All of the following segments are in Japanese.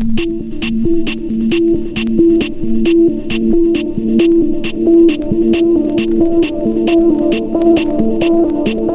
You answer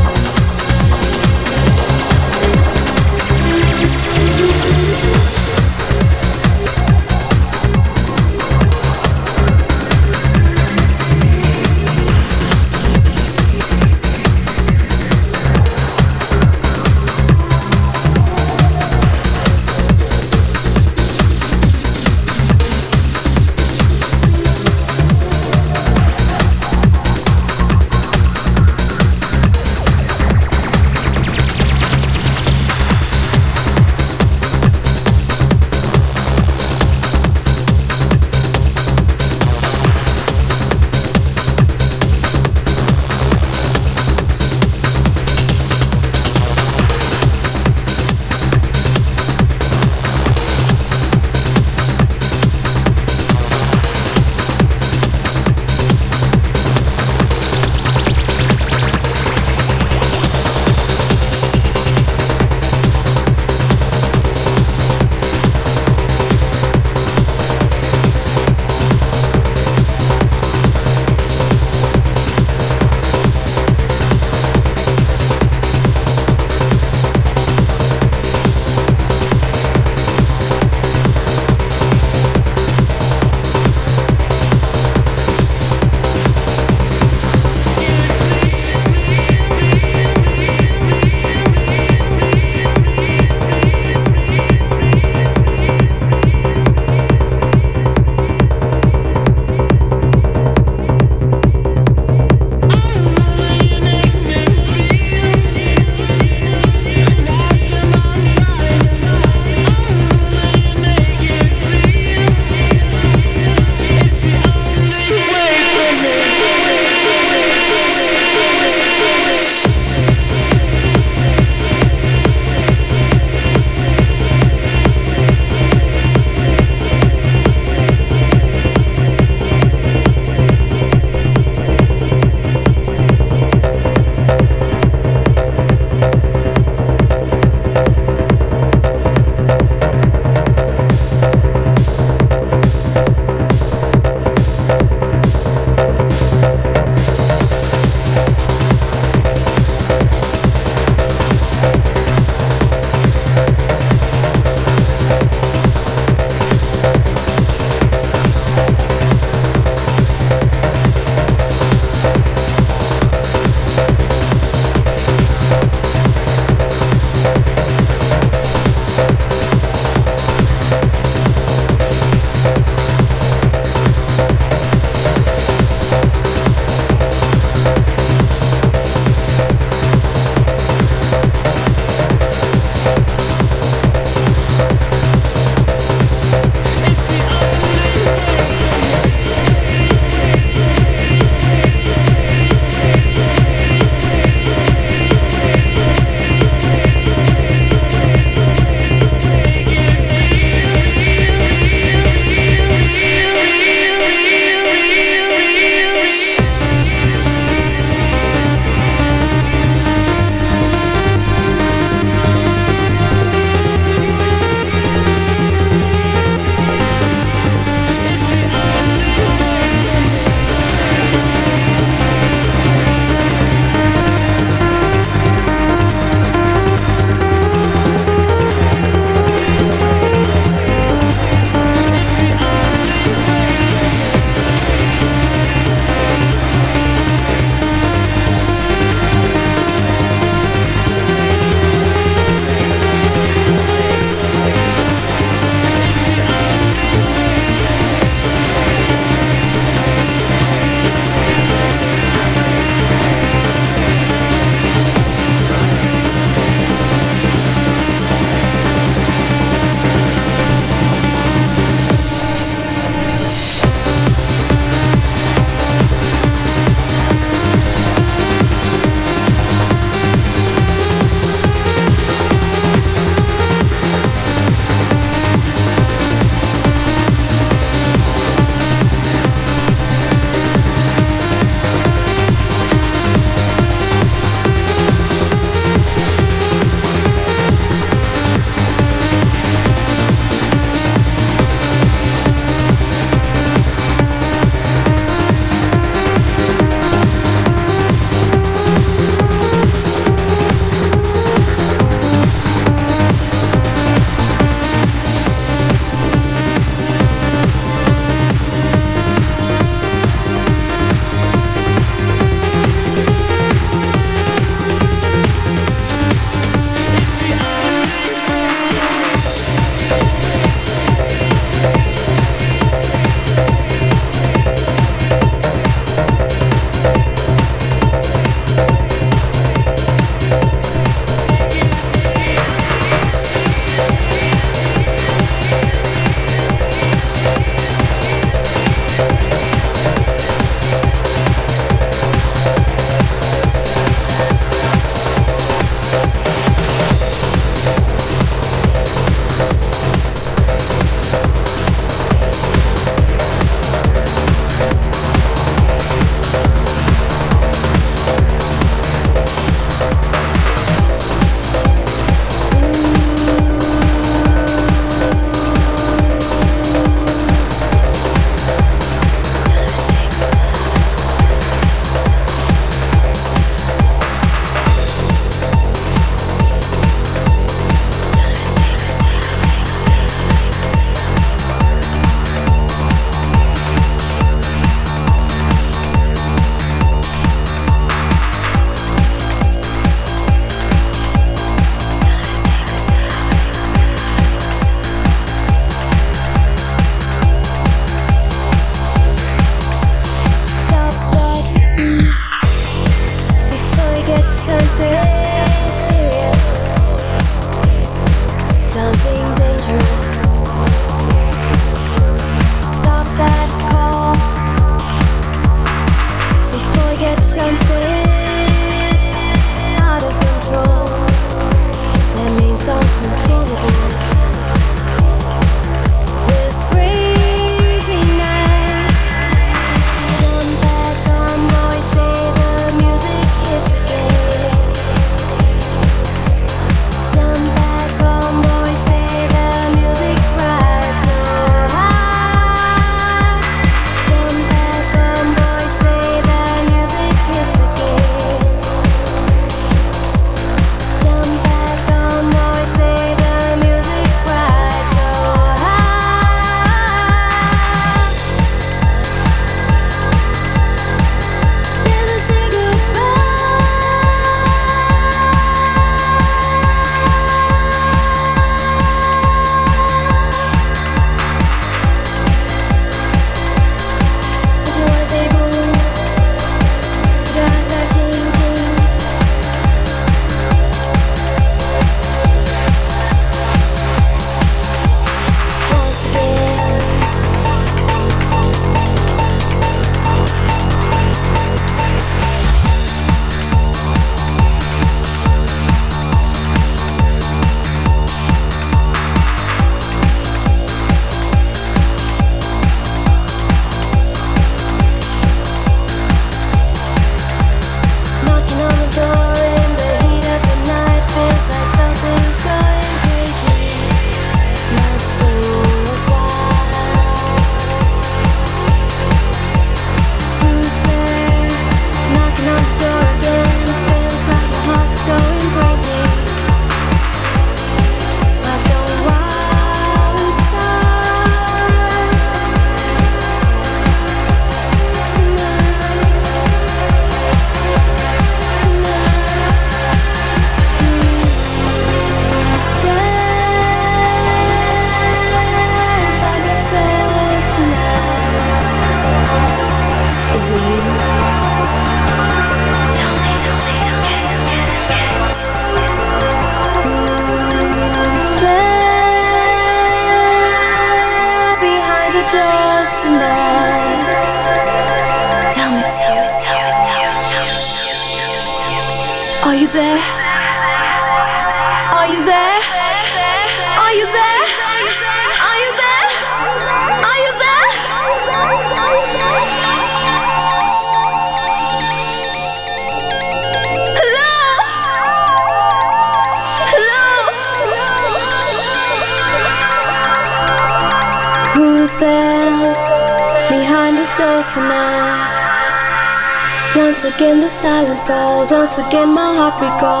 again my heart recalls,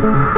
Thank